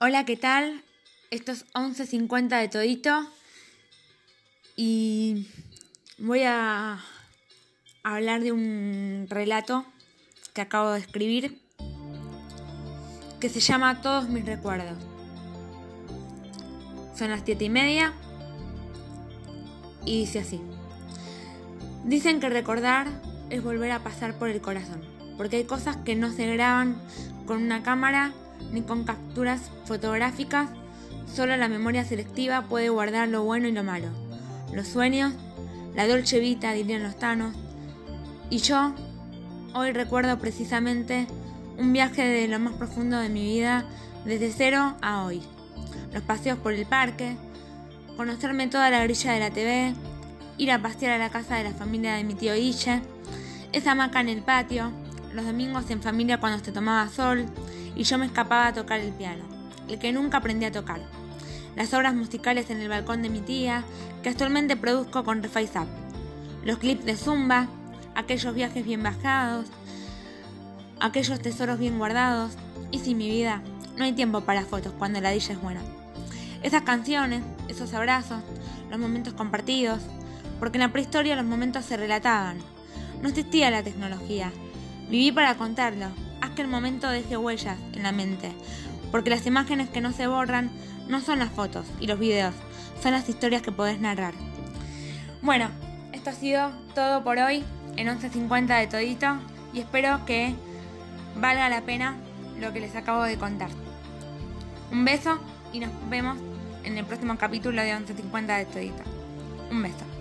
Hola, ¿qué tal? Esto es 11.50 de todito y voy a hablar de un relato que acabo de escribir que se llama Todos mis recuerdos. Son las siete y media y dice así. Dicen que recordar es volver a pasar por el corazón, porque hay cosas que no se graban con una cámara ni con capturas fotográficas, solo la memoria selectiva puede guardar lo bueno y lo malo, los sueños, la dolce vita, dirían los tanos. Y yo, hoy recuerdo precisamente un viaje de lo más profundo de mi vida, desde cero a hoy. Los paseos por el parque, conocerme toda la grilla de la TV, ir a pasear a la casa de la familia de mi tío Ille, esa hamaca en el patio, los domingos en familia cuando se tomaba sol, y yo me escapaba a tocar el piano, el que nunca aprendí a tocar. Las obras musicales en el balcón de mi tía, que actualmente produzco con Reface Up. Los clips de Zumba, aquellos viajes bien bajados, aquellos tesoros bien guardados. Y sin mi vida, no hay tiempo para fotos cuando la dilla es buena. Esas canciones, esos abrazos, los momentos compartidos, porque en la prehistoria los momentos se relataban. No existía la tecnología. Viví para contarlo, haz que el momento deje huellas en la mente, porque las imágenes que no se borran no son las fotos y los videos, son las historias que podés narrar. Bueno, esto ha sido todo por hoy en 11.50 de todito y espero que valga la pena lo que les acabo de contar. Un beso y nos vemos en el próximo capítulo de 11.50 de todito. Un beso.